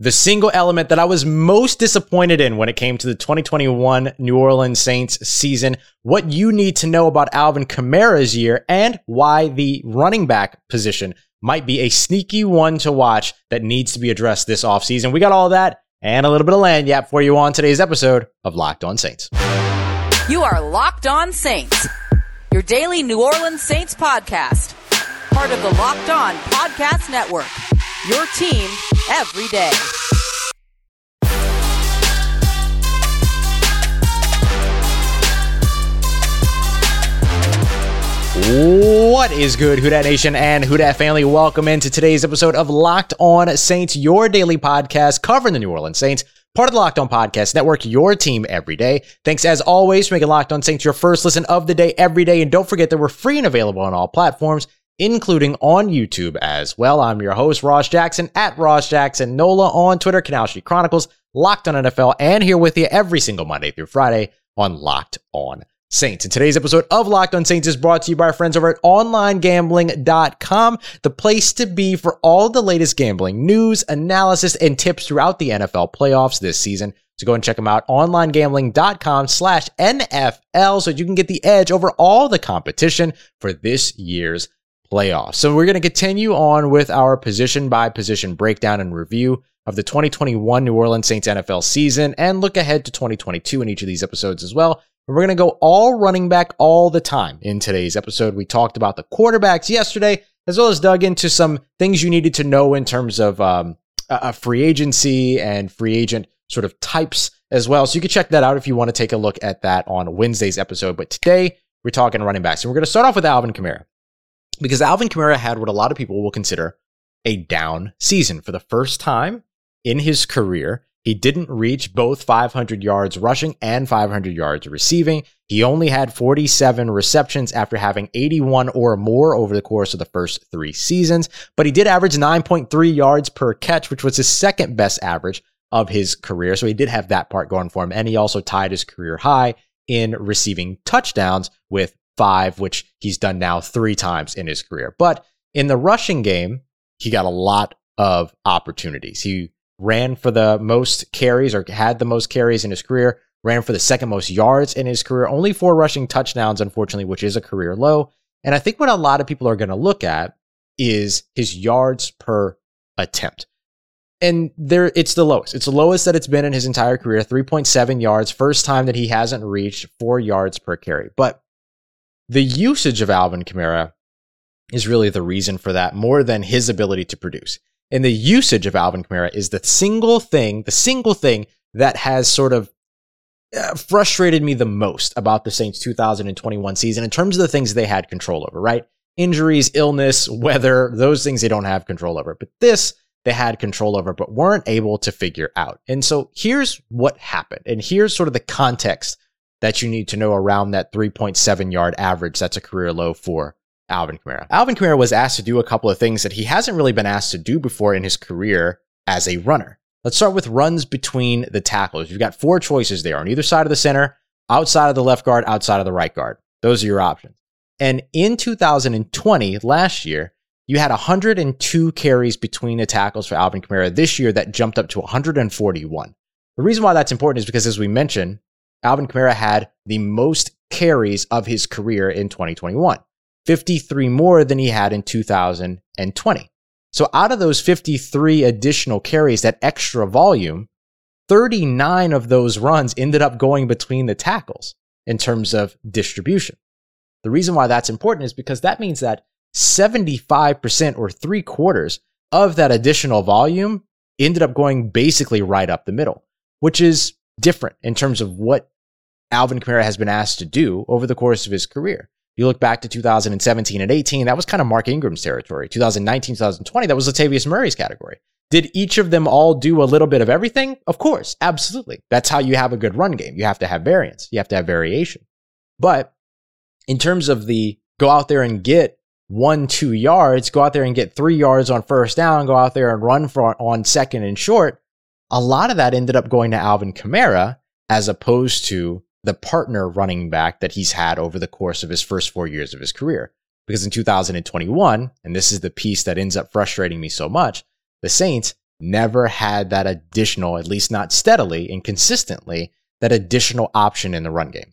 the single element that I was most disappointed in when it came to the 2021 New Orleans Saints season, what you need to know about Alvin Kamara's year, and why the running back position might be a sneaky one to watch that needs to be addressed this offseason. We got all that and a little bit of lagniappe for you on today's episode of Locked On Saints. You are Locked On Saints, your daily New Orleans Saints podcast, part of the Locked On Podcast Network. Your team every day. What is good, Who Dat Nation and Who Dat family? Welcome into today's episode of Locked On Saints, your daily podcast covering the New Orleans Saints, part of the Locked On Podcast Network, your team every day. Thanks as always for making Locked On Saints your first listen of the day every day. And don't forget that we're free and available on all platforms including on YouTube as well. I'm your host, Ross Jackson, at Ross Jackson Nola on Twitter, Canal Street Chronicles, Locked on NFL, and here with you every single Monday through Friday on Locked on Saints. And today's episode of Locked on Saints is brought to you by our friends over at onlinegambling.com, the place to be for all the latest gambling news, analysis, and tips throughout the NFL playoffs this season. So go and check them out, onlinegambling.com slash NFL, so you can get the edge over all the competition for this year's playoffs. So we're going to continue on with our position by position breakdown and review of the 2021 New Orleans Saints NFL season and look ahead to 2022 in each of these episodes as well. And we're going to go all running back all the time in today's episode. We talked about the quarterbacks yesterday, as well as dug into some things you needed to know in terms of um, a free agency and free agent sort of types as well. So you can check that out if you want to take a look at that on Wednesday's episode. But today we're talking running backs. And we're going to start off with Alvin Kamara because Alvin Kamara had what a lot of people will consider a down season for the first time in his career. He didn't reach both 500 yards rushing and 500 yards receiving. He only had 47 receptions after having 81 or more over the course of the first three seasons, but he did average 9.3 yards per catch, which was his second best average of his career. So he did have that part going for him. And he also tied his career high in receiving touchdowns with five, which he's done now three times in his career. But in the rushing game, he got a lot of opportunities. He ran for the most carries or had the most carries in his career, ran for the second most yards in his career, only four rushing touchdowns, unfortunately, which is a career low. And I think what a lot of people are going to look at is his yards per attempt. And there it's the lowest. It's the lowest that it's been in his entire career, 3.7 yards, first time that he hasn't reached 4 yards per carry. But the usage of Alvin Kamara is really the reason for that more than his ability to produce. And the usage of Alvin Kamara is the single thing, the single thing that has sort of uh, frustrated me the most about the Saints 2021 season in terms of the things they had control over, right? Injuries, illness, weather, those things they don't have control over. But this they had control over, but weren't able to figure out. And so here's what happened. And here's sort of the context that you need to know around that 3.7 yard average. That's a career low for Alvin Kamara. Alvin Kamara was asked to do a couple of things that he hasn't really been asked to do before in his career as a runner. Let's start with runs between the tackles. You've got four choices there on either side of the center, outside of the left guard, outside of the right guard. Those are your options. And in 2020, last year, you had 102 carries between the tackles for Alvin Kamara. This year, that jumped up to 141. The reason why that's important is because, as we mentioned, Alvin Kamara had the most carries of his career in 2021, 53 more than he had in 2020. So out of those 53 additional carries, that extra volume, 39 of those runs ended up going between the tackles in terms of distribution. The reason why that's important is because that means that 75% or three quarters of that additional volume ended up going basically right up the middle, which is different in terms of what Alvin Kamara has been asked to do over the course of his career. You look back to 2017 and 18, that was kind of Mark Ingram's territory. 2019, 2020, that was Latavius Murray's category. Did each of them all do a little bit of everything? Of course, absolutely. That's how you have a good run game. You have to have variance, you have to have variation. But in terms of the go out there and get one, two yards, go out there and get three yards on first down, go out there and run for on second and short, a lot of that ended up going to Alvin Kamara as opposed to the partner running back that he's had over the course of his first four years of his career. Because in 2021, and this is the piece that ends up frustrating me so much, the Saints never had that additional, at least not steadily and consistently, that additional option in the run game.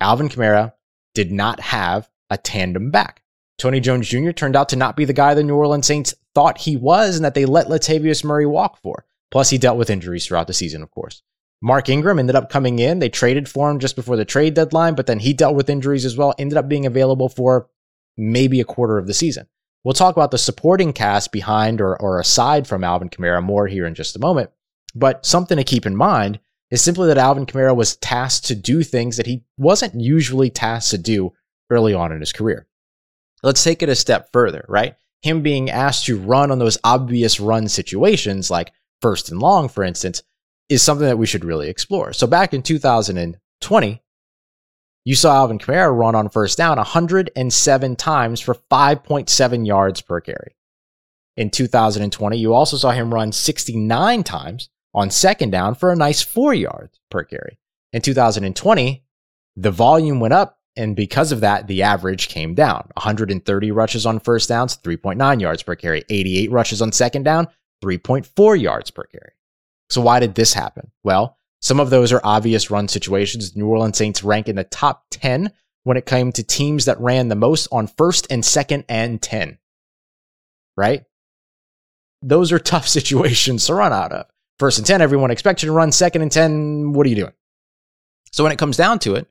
Alvin Kamara did not have a tandem back. Tony Jones Jr. turned out to not be the guy the New Orleans Saints thought he was and that they let Latavius Murray walk for. Plus, he dealt with injuries throughout the season, of course. Mark Ingram ended up coming in. They traded for him just before the trade deadline, but then he dealt with injuries as well, ended up being available for maybe a quarter of the season. We'll talk about the supporting cast behind or, or aside from Alvin Kamara more here in just a moment. But something to keep in mind is simply that Alvin Kamara was tasked to do things that he wasn't usually tasked to do early on in his career. Let's take it a step further, right? Him being asked to run on those obvious run situations, like first and long, for instance, is something that we should really explore. So back in 2020, you saw Alvin Kamara run on first down 107 times for 5.7 yards per carry. In 2020, you also saw him run 69 times on second down for a nice four yards per carry. In 2020, the volume went up, and because of that, the average came down. 130 rushes on first downs, 3.9 yards per carry. 88 rushes on second down, 3.4 yards per carry. So why did this happen? Well, some of those are obvious run situations. New Orleans Saints rank in the top 10 when it came to teams that ran the most on first and second and 10. Right? Those are tough situations to run out of. First and 10, everyone expects you to run. Second and 10, what are you doing? So when it comes down to it,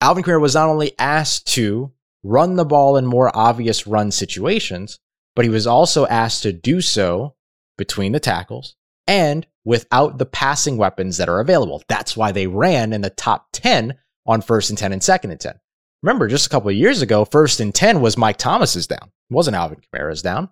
Alvin Kamara was not only asked to run the ball in more obvious run situations, but he was also asked to do so between the tackles and without the passing weapons that are available. That's why they ran in the top 10 on first and 10 and second and 10. Remember, just a couple of years ago, first and 10 was Mike Thomas's down. It wasn't Alvin Kamara's down.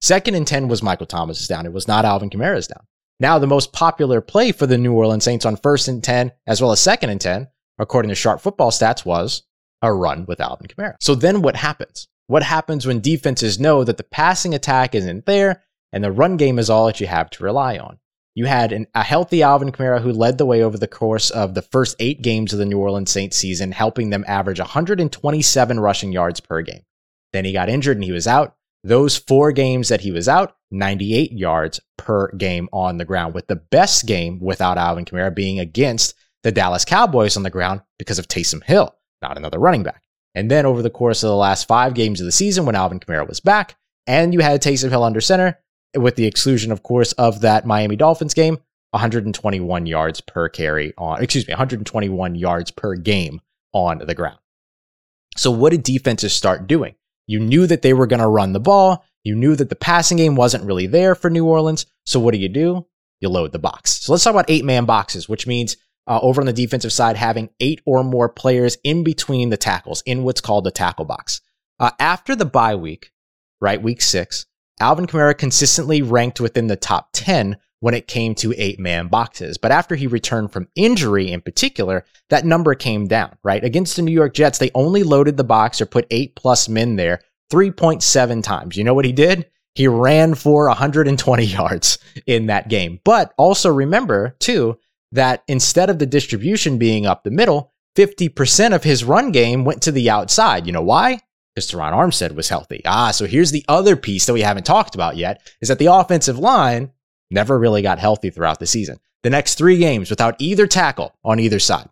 Second and 10 was Michael Thomas's down. It was not Alvin Kamara's down. Now, the most popular play for the New Orleans Saints on first and 10, as well as second and 10, according to Sharp Football Stats, was a run with Alvin Kamara. So then what happens? What happens when defenses know that the passing attack isn't there and the run game is all that you have to rely on? You had an, a healthy Alvin Kamara who led the way over the course of the first eight games of the New Orleans Saints season, helping them average 127 rushing yards per game. Then he got injured and he was out. Those four games that he was out, 98 yards per game on the ground, with the best game without Alvin Kamara being against the Dallas Cowboys on the ground because of Taysom Hill, not another running back. And then over the course of the last five games of the season, when Alvin Kamara was back, and you had Taysom Hill under center, with the exclusion, of course, of that Miami Dolphins game, 121 yards per carry on, excuse me, 121 yards per game on the ground. So what did defenses start doing? You knew that they were going to run the ball. You knew that the passing game wasn't really there for New Orleans. So what do you do? You load the box. So let's talk about eight man boxes, which means uh, over on the defensive side, having eight or more players in between the tackles in what's called the tackle box. Uh, after the bye week, right, week six, Alvin Kamara consistently ranked within the top 10 when it came to eight man boxes. But after he returned from injury in particular, that number came down, right? Against the New York Jets, they only loaded the box or put eight plus men there 3.7 times. You know what he did? He ran for 120 yards in that game. But also remember, too, that instead of the distribution being up the middle, 50% of his run game went to the outside. You know why? Because Terron Armstead was healthy. Ah, so here's the other piece that we haven't talked about yet is that the offensive line never really got healthy throughout the season. The next three games without either tackle on either side.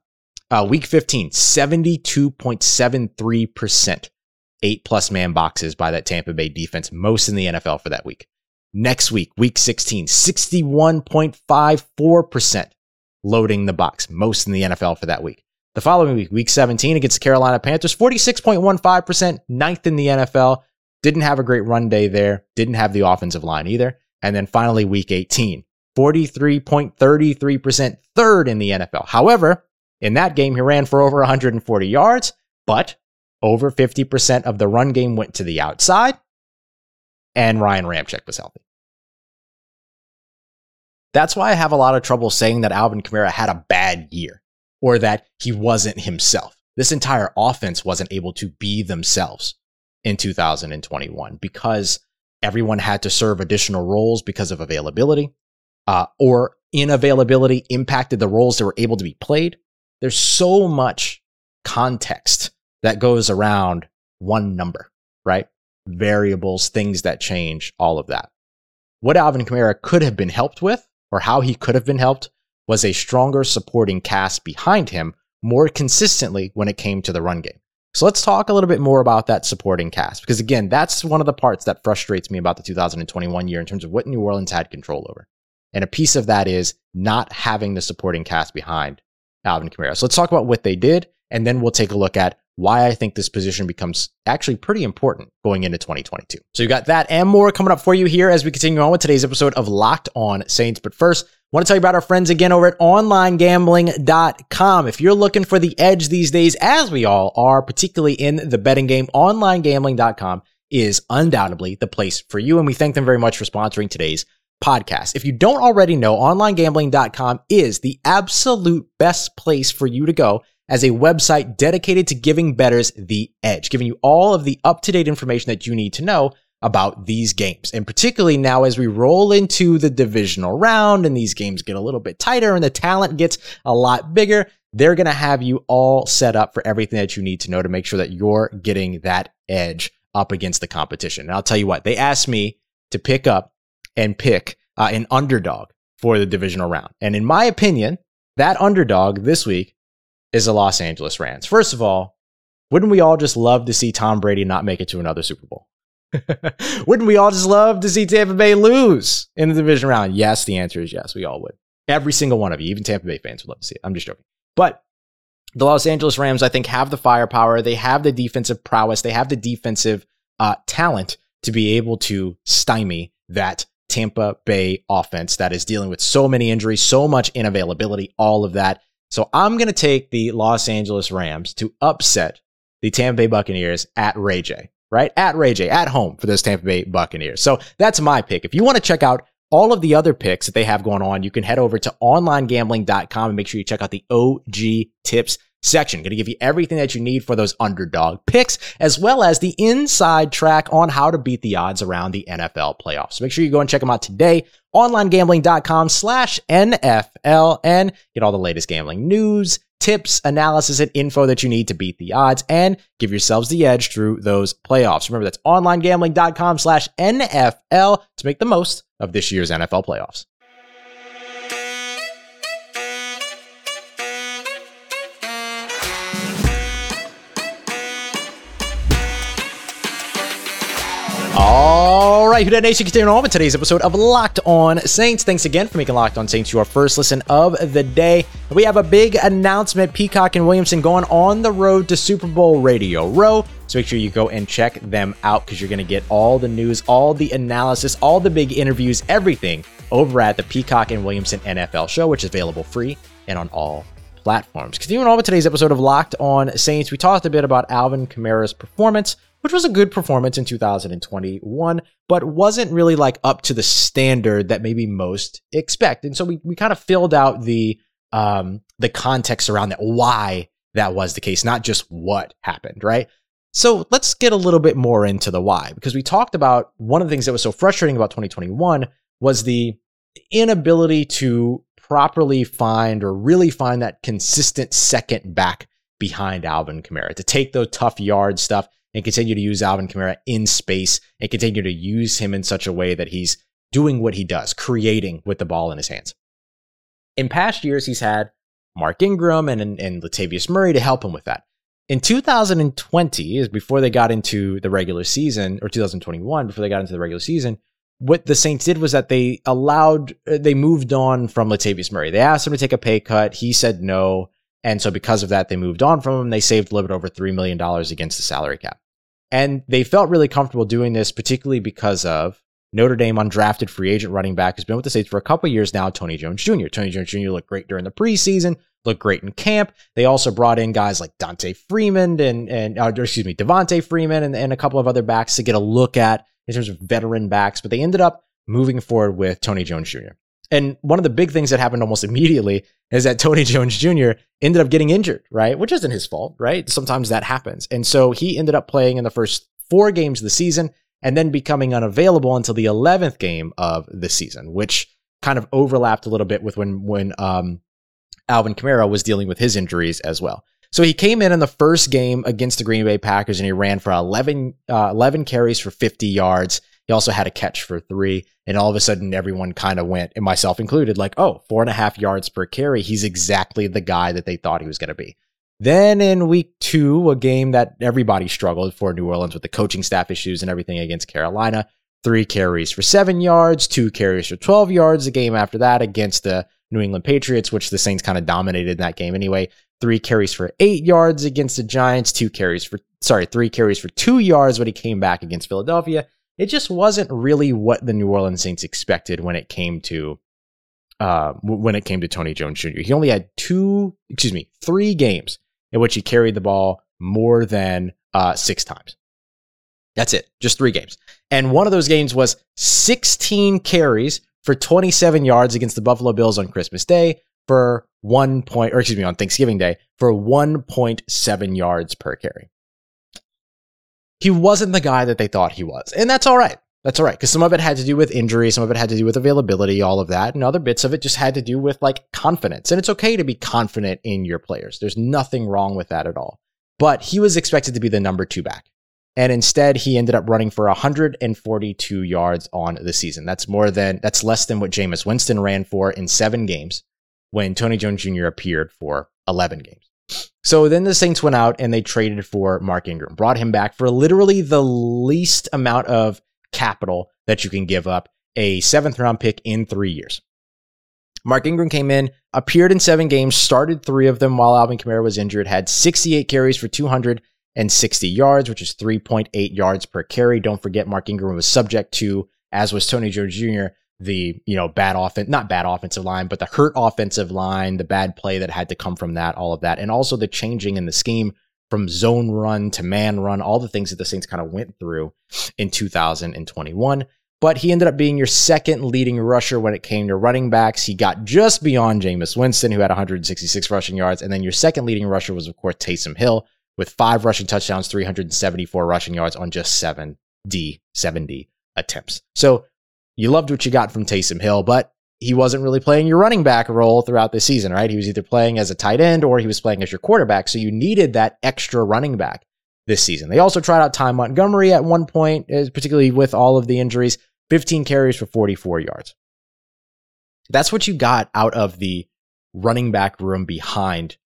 Uh, week 15, 72.73%. Eight plus man boxes by that Tampa Bay defense, most in the NFL for that week. Next week, week 16, 61.54% loading the box, most in the NFL for that week. The following week, week 17 against the Carolina Panthers, 46.15%, ninth in the NFL. Didn't have a great run day there. Didn't have the offensive line either. And then finally, week 18, 43.33%, third in the NFL. However, in that game, he ran for over 140 yards, but over 50% of the run game went to the outside, and Ryan Ramczyk was healthy. That's why I have a lot of trouble saying that Alvin Kamara had a bad year or that he wasn't himself. This entire offense wasn't able to be themselves in 2021 because everyone had to serve additional roles because of availability, uh, or inavailability impacted the roles that were able to be played. There's so much context that goes around one number, right? Variables, things that change, all of that. what Alvin Kamara could have been helped with, or how he could have been helped, was a stronger supporting cast behind him more consistently when it came to the run game. So let's talk a little bit more about that supporting cast, because again, that's one of the parts that frustrates me about the 2021 year in terms of what New Orleans had control over. And a piece of that is not having the supporting cast behind Alvin Kamara. So let's talk about what they did, and then we'll take a look at why I think this position becomes actually pretty important going into 2022. So you got that and more coming up for you here as we continue on with today's episode of Locked On Saints. But first, want to tell you about our friends again over at onlinegambling.com. If you're looking for the edge these days, as we all are, particularly in the betting game, onlinegambling.com is undoubtedly the place for you. And we thank them very much for sponsoring today's podcast. If you don't already know, onlinegambling.com is the absolute best place for you to go as a website dedicated to giving betters the edge, giving you all of the up to date information that you need to know about these games. And particularly now as we roll into the divisional round and these games get a little bit tighter and the talent gets a lot bigger, they're going to have you all set up for everything that you need to know to make sure that you're getting that edge up against the competition. And I'll tell you what, they asked me to pick up and pick uh, an underdog for the divisional round. And in my opinion, that underdog this week is the Los Angeles Rams. First of all, wouldn't we all just love to see Tom Brady not make it to another Super Bowl? wouldn't we all just love to see Tampa Bay lose in the division round? Yes, the answer is yes. We all would. Every single one of you, even Tampa Bay fans, would love to see it. I'm just joking. But the Los Angeles Rams, I think, have the firepower. They have the defensive prowess. They have the defensive uh, talent to be able to stymie that Tampa Bay offense that is dealing with so many injuries, so much inavailability, all of that. So I'm going to take the Los Angeles Rams to upset the Tampa Bay Buccaneers at Ray Jay, right? At Ray Jay, at home for those Tampa Bay Buccaneers. So that's my pick. If you want to check out all of the other picks that they have going on, you can head over to onlinegambling.com and make sure you check out the OG tips section. Going to give you everything that you need for those underdog picks, as well as the inside track on how to beat the odds around the NFL playoffs. So make sure you go and check them out today. OnlineGambling.com slash NFL and get all the latest gambling news, tips, analysis, and info that you need to beat the odds and give yourselves the edge through those playoffs. Remember, that's onlinegambling.com slash NFL to make the most of this year's NFL playoffs. All right, Who Dat Nation, continuing on with today's episode of Locked On Saints. Thanks again for making Locked On Saints your first listen of the day. We have a big announcement Peacock and Williamson going on the road to Super Bowl Radio Row. So make sure you go and check them out because you're going to get all the news, all the analysis, all the big interviews, everything over at the Peacock and Williamson NFL show, which is available free and on all platforms. Continuing on with today's episode of Locked On Saints, we talked a bit about Alvin Kamara's performance which was a good performance in 2021, but wasn't really like up to the standard that maybe most expect. And so we, we kind of filled out the um, the context around that, why that was the case, not just what happened, right? So let's get a little bit more into the why, because we talked about one of the things that was so frustrating about 2021 was the inability to properly find or really find that consistent second back behind Alvin Kamara to take those tough yard stuff and continue to use Alvin Kamara in space and continue to use him in such a way that he's doing what he does, creating with the ball in his hands. In past years, he's had Mark Ingram and, and, Latavius Murray to help him with that. In 2020, is before they got into the regular season, or 2021, before they got into the regular season, what the Saints did was that they allowed, uh, they moved on from Latavius Murray. They asked him to take a pay cut. He said no. And so because of that, they moved on from him. They saved a little bit over $3 million against the salary cap. And they felt really comfortable doing this, particularly because of Notre Dame undrafted free agent running back who's been with the Saints for a couple years now, Tony Jones Jr. Tony Jones Jr. looked great during the preseason, looked great in camp. They also brought in guys like Dante Freeman and, and uh, excuse me, Devonta Freeman and, and a couple of other backs to get a look at in terms of veteran backs, but they ended up moving forward with Tony Jones Jr. And one of the big things that happened almost immediately is that Tony Jones Jr. ended up getting injured, right? Which isn't his fault, right? Sometimes that happens. And so he ended up playing in the first four games of the season and then becoming unavailable until the 11th game of the season, which kind of overlapped a little bit with when, when, um, Alvin Kamara was dealing with his injuries as well. So he came in in the first game against the Green Bay Packers and he ran for 11, uh, 11 carries for 50 yards He also had a catch for three. And all of a sudden, everyone kind of went, and myself included, like, oh, four and a half yards per carry. He's exactly the guy that they thought he was going to be. Then in week two, a game that everybody struggled for New Orleans with the coaching staff issues and everything against Carolina, three carries for seven yards, two carries for 12 yards. The game after that against the New England Patriots, which the Saints kind of dominated in that game anyway, three carries for eight yards against the Giants, two carries for, sorry, three carries for two yards when he came back against Philadelphia. It just wasn't really what the New Orleans Saints expected when it came to uh, when it came to Tony Jones Jr. He only had two, excuse me, three games in which he carried the ball more than uh, six times. That's it, just three games. And one of those games was 16 carries for 27 yards against the Buffalo Bills on Christmas Day for one point, or excuse me, on Thanksgiving Day for 1.7 yards per carry. He wasn't the guy that they thought he was. And that's all right. That's all right. Because some of it had to do with injury, some of it had to do with availability, all of that. And other bits of it just had to do with like confidence. And it's okay to be confident in your players. There's nothing wrong with that at all. But he was expected to be the number two back. And instead, he ended up running for 142 yards on the season. That's more than, that's less than what Jameis Winston ran for in seven games when Tony Jones Jr. appeared for 11 games. So then the Saints went out and they traded for Mark Ingram, brought him back for literally the least amount of capital that you can give up a seventh round pick in three years. Mark Ingram came in, appeared in seven games, started three of them while Alvin Kamara was injured, had 68 carries for 260 yards, which is 3.8 yards per carry. Don't forget, Mark Ingram was subject to, as was Tony Jones Jr., the you know bad offense, not bad offensive line, but the hurt offensive line, the bad play that had to come from that, all of that, and also the changing in the scheme from zone run to man run, all the things that the Saints kind of went through in 2021. But he ended up being your second leading rusher when it came to running backs. He got just beyond Jameis Winston, who had 166 rushing yards. And then your second leading rusher was, of course, Taysom Hill with five rushing touchdowns, 374 rushing yards on just seven D 70 attempts. So you loved what you got from Taysom Hill, but he wasn't really playing your running back role throughout the season, right? He was either playing as a tight end or he was playing as your quarterback. So you needed that extra running back this season. They also tried out Ty Montgomery at one point, uh, particularly with all of the injuries, 15 carries for 44 yards. That's what you got out of the running back room behind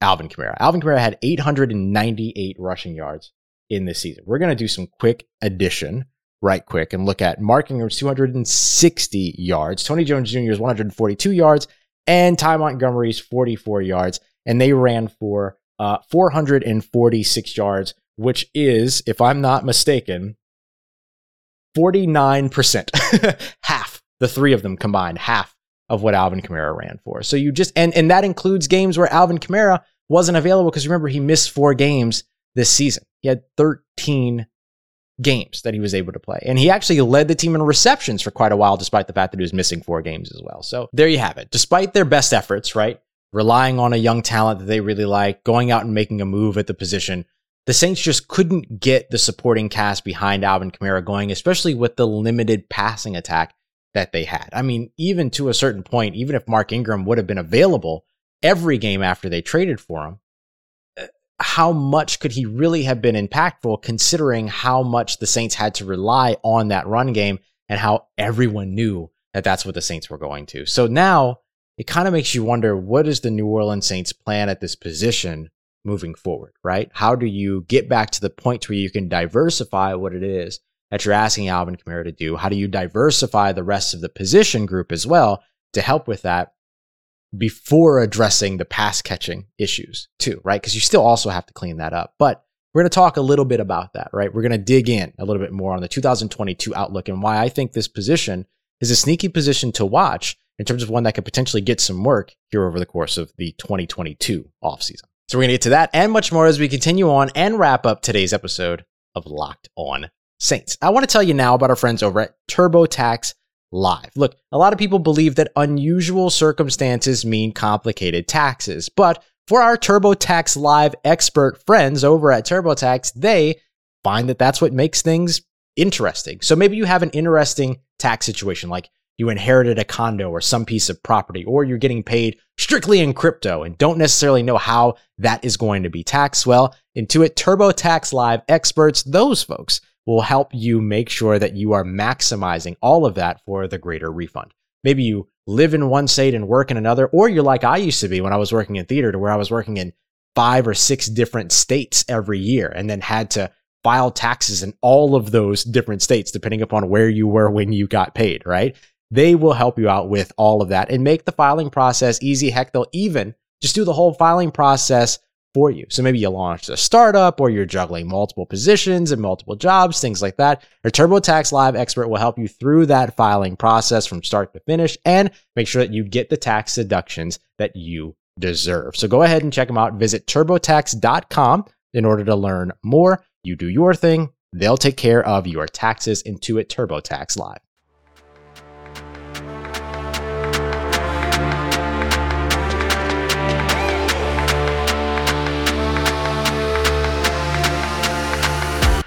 Alvin Kamara. Alvin Kamara had 898 rushing yards in this season. We're going to do some quick addition right quick and look at Mark Ingram's 260 yards, Tony Jones Jr.'s 142 yards, and Ty Montgomery's 44 yards. And they ran for uh, 446 yards, which is, if I'm not mistaken, 49%, half the three of them combined, half of what Alvin Kamara ran for. So you just, and, and that includes games where Alvin Kamara wasn't available because remember, he missed four games this season. He had 13 games that he was able to play. And he actually led the team in receptions for quite a while, despite the fact that he was missing four games as well. So there you have it. Despite their best efforts, right? Relying on a young talent that they really like, going out and making a move at the position, the Saints just couldn't get the supporting cast behind Alvin Kamara going, especially with the limited passing attack that they had. I mean, even to a certain point, even if Mark Ingram would have been available every game after they traded for him, how much could he really have been impactful considering how much the Saints had to rely on that run game and how everyone knew that that's what the Saints were going to. So now it kind of makes you wonder what is the New Orleans Saints plan at this position moving forward, right? How do you get back to the point where you can diversify what it is that you're asking Alvin Kamara to do? How do you diversify the rest of the position group as well to help with that? Before addressing the pass catching issues too, right? Because you still also have to clean that up. But we're going to talk a little bit about that, right? We're going to dig in a little bit more on the 2022 outlook and why I think this position is a sneaky position to watch in terms of one that could potentially get some work here over the course of the 2022 offseason. So we're going to get to that and much more as we continue on and wrap up today's episode of Locked On Saints. I want to tell you now about our friends over at TurboTax live. Look, a lot of people believe that unusual circumstances mean complicated taxes, but for our TurboTax Live expert friends over at TurboTax, they find that that's what makes things interesting. So maybe you have an interesting tax situation, like you inherited a condo or some piece of property, or you're getting paid strictly in crypto and don't necessarily know how that is going to be taxed. Well, Intuit TurboTax Live experts, those folks will help you make sure that you are maximizing all of that for the greater refund. Maybe you live in one state and work in another, or you're like I used to be when I was working in theater, to where I was working in five or six different states every year and then had to file taxes in all of those different states, depending upon where you were when you got paid, right? They will help you out with all of that and make the filing process easy. Heck, they'll even just do the whole filing process for you. So maybe you launched a startup or you're juggling multiple positions and multiple jobs, things like that. Your TurboTax Live expert will help you through that filing process from start to finish and make sure that you get the tax deductions that you deserve. So go ahead and check them out. Visit turbotax.com in order to learn more. You do your thing, they'll take care of your taxes. Intuit TurboTax Live.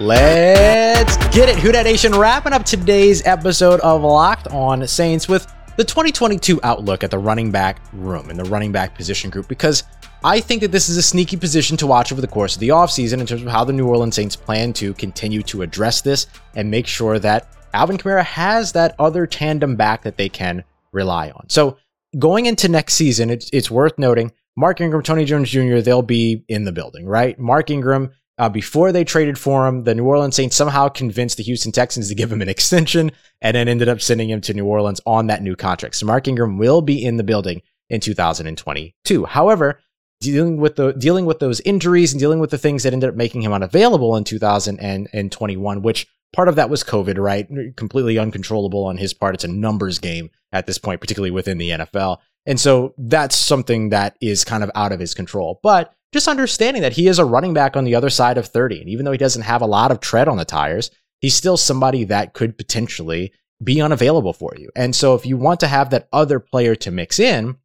Let's get it. Who Dat Nation wrapping up today's episode of Locked On Saints with the 2022 outlook at the running back room and the running back position group because I think that this is a sneaky position to watch over the course of the offseason in terms of how the New Orleans Saints plan to continue to address this and make sure that Alvin Kamara has that other tandem back that they can rely on. So going into next season, it's, it's worth noting Mark Ingram, Tony Jones Jr., they'll be in the building, right? Mark Ingram uh, before they traded for him, the New Orleans Saints somehow convinced the Houston Texans to give him an extension and then ended up sending him to New Orleans on that new contract. So Mark Ingram will be in the building in 2022. However, dealing with the dealing with those injuries and dealing with the things that ended up making him unavailable in 2021, which part of that was COVID, right? Completely uncontrollable on his part. It's a numbers game at this point, particularly within the NFL. And so that's something that is kind of out of his control. But just understanding that he is a running back on the other side of 30. And even though he doesn't have a lot of tread on the tires, he's still somebody that could potentially be unavailable for you. And so if you want to have that other player to mix in,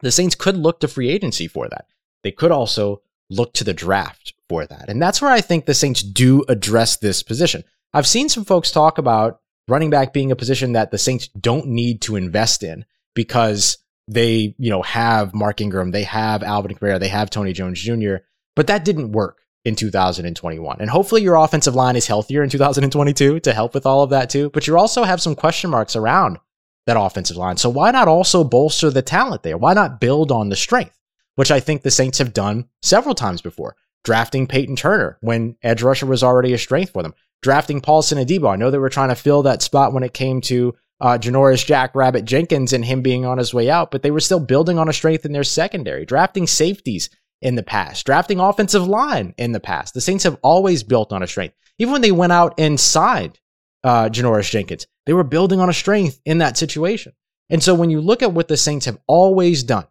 the Saints could look to free agency for that. They could also look to the draft for that. And that's where I think the Saints do address this position. I've seen some folks talk about running back being a position that the Saints don't need to invest in because they, you know, have Mark Ingram, they have Alvin Kamara, they have Tony Jones Jr., but that didn't work in 2021. And hopefully your offensive line is healthier in 2022 to help with all of that too. But you also have some question marks around that offensive line. So why not also bolster the talent there? Why not build on the strength, which I think the Saints have done several times before? Drafting Peyton Turner when edge rusher was already a strength for them. Drafting Paulson Adebo. I know they were trying to fill that spot when it came to uh, Janoris Jack Rabbit Jenkins and him being on his way out, but they were still building on a strength in their secondary, drafting safeties in the past, drafting offensive line in the past. The Saints have always built on a strength. Even when they went out and signed uh, Janoris Jenkins, they were building on a strength in that situation. And so when you look at what the Saints have always done,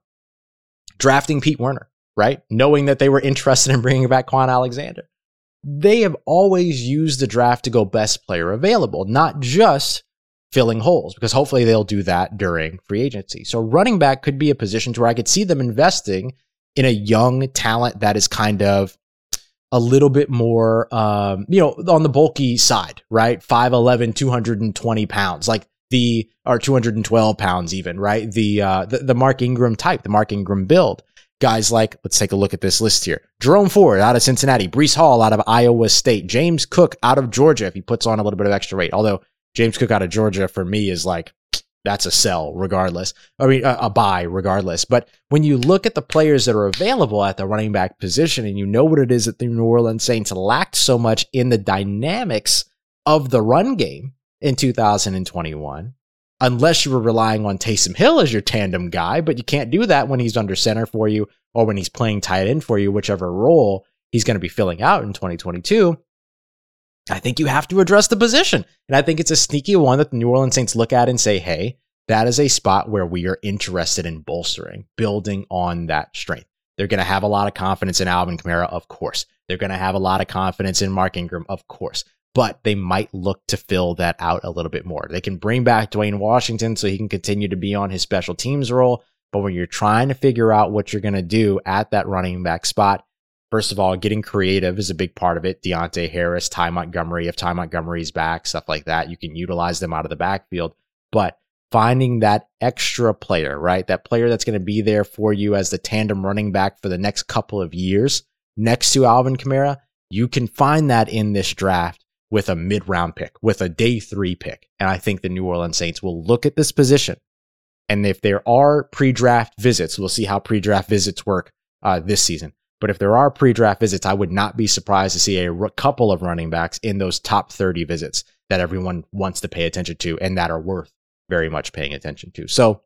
drafting Pete Werner, right? Knowing that they were interested in bringing back Kwon Alexander, they have always used the draft to go best player available, not just filling holes because hopefully they'll do that during free agency. So running back could be a position to where I could see them investing in a young talent that is kind of a little bit more, um, you know, on the bulky side, right? 5'11, 220 pounds, like the, or 212 pounds even, right? The, uh, the, the Mark Ingram type, the Mark Ingram build. Guys like, let's take a look at this list here. Jerome Ford out of Cincinnati, Breece Hall out of Iowa State, James Cook out of Georgia if he puts on a little bit of extra weight. Although James Cook out of Georgia for me is like that's a sell regardless. I mean, a, a, buy regardless. But when you look at the players that are available at the running back position and you know what it is that the New Orleans Saints lacked so much in the dynamics of the run game in 2021, unless you were relying on Taysom Hill as your tandem guy, but you can't do that when he's under center for you or when he's playing tight end for you, whichever role he's going to be filling out in 2022. I think you have to address the position. And I think it's a sneaky one that the New Orleans Saints look at and say, hey, that is a spot where we are interested in bolstering, building on that strength. They're going to have a lot of confidence in Alvin Kamara, of course. They're going to have a lot of confidence in Mark Ingram, of course. But they might look to fill that out a little bit more. They can bring back Dwayne Washington so he can continue to be on his special teams role. But when you're trying to figure out what you're going to do at that running back spot, First of all, getting creative is a big part of it. Deonte Harris, Ty Montgomery, if Ty Montgomery's back, stuff like that, you can utilize them out of the backfield. But finding that extra player, right? That player that's going to be there for you as the tandem running back for the next couple of years next to Alvin Kamara, you can find that in this draft with a mid round pick, with a day three pick. And I think the New Orleans Saints will look at this position. And if there are pre draft visits, we'll see how pre draft visits work uh, this season. But if there are pre draft visits, I would not be surprised to see a couple of running backs in those top 30 visits that everyone wants to pay attention to and that are worth very much paying attention to. So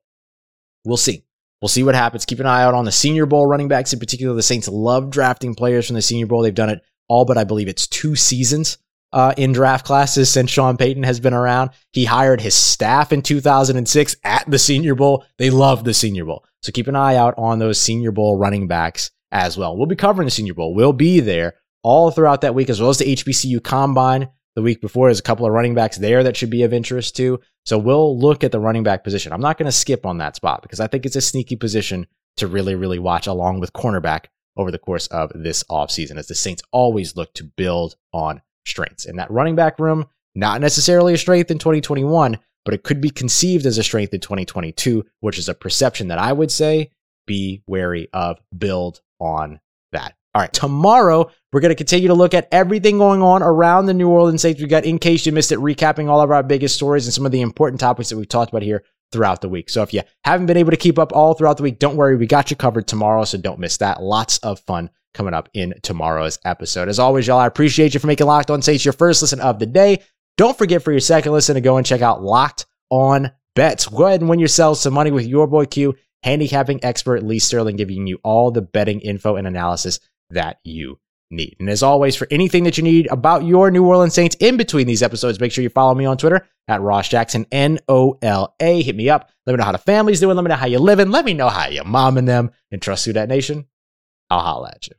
we'll see. We'll see what happens. Keep an eye out on the Senior Bowl running backs in particular. The Saints love drafting players from the Senior Bowl. They've done it all but I believe it's two seasons uh, in draft classes since Sean Payton has been around. He hired his staff in 2006 at the Senior Bowl. They love the Senior Bowl. So keep an eye out on those Senior Bowl running backs as well. We'll be covering the Senior Bowl. We'll be there all throughout that week, as well as the HBCU Combine the week before. There's a couple of running backs there that should be of interest too. So we'll look at the running back position. I'm not going to skip on that spot because I think it's a sneaky position to really, really watch along with cornerback over the course of this offseason as the Saints always look to build on strengths. And that running back room, not necessarily a strength in 2021, but it could be conceived as a strength in 2022, which is a perception that I would say be wary of, build on that. All right, tomorrow we're going to continue to look at everything going on around the New Orleans Saints. We got, in case you missed it, recapping all of our biggest stories and some of the important topics that we've talked about here throughout the week. So if you haven't been able to keep up all throughout the week, don't worry, we got you covered tomorrow, so don't miss that. Lots of fun coming up in tomorrow's episode. As always, y'all, I appreciate you for making Locked On Saints your first listen of the day. Don't forget for your second listen to go and check out Locked On Bets. Go ahead and win yourself some money with your boy Q, handicapping expert Lee Sterling, giving you all the betting info and analysis that you need. And as always, for anything that you need about your New Orleans Saints in between these episodes, make sure you follow me on Twitter at Ross Jackson, N O L A. Hit me up. Let me know how the family's doing. Let me know how you're living. Let me know how you're momming them. And trust you, that Nation. I'll holla at you.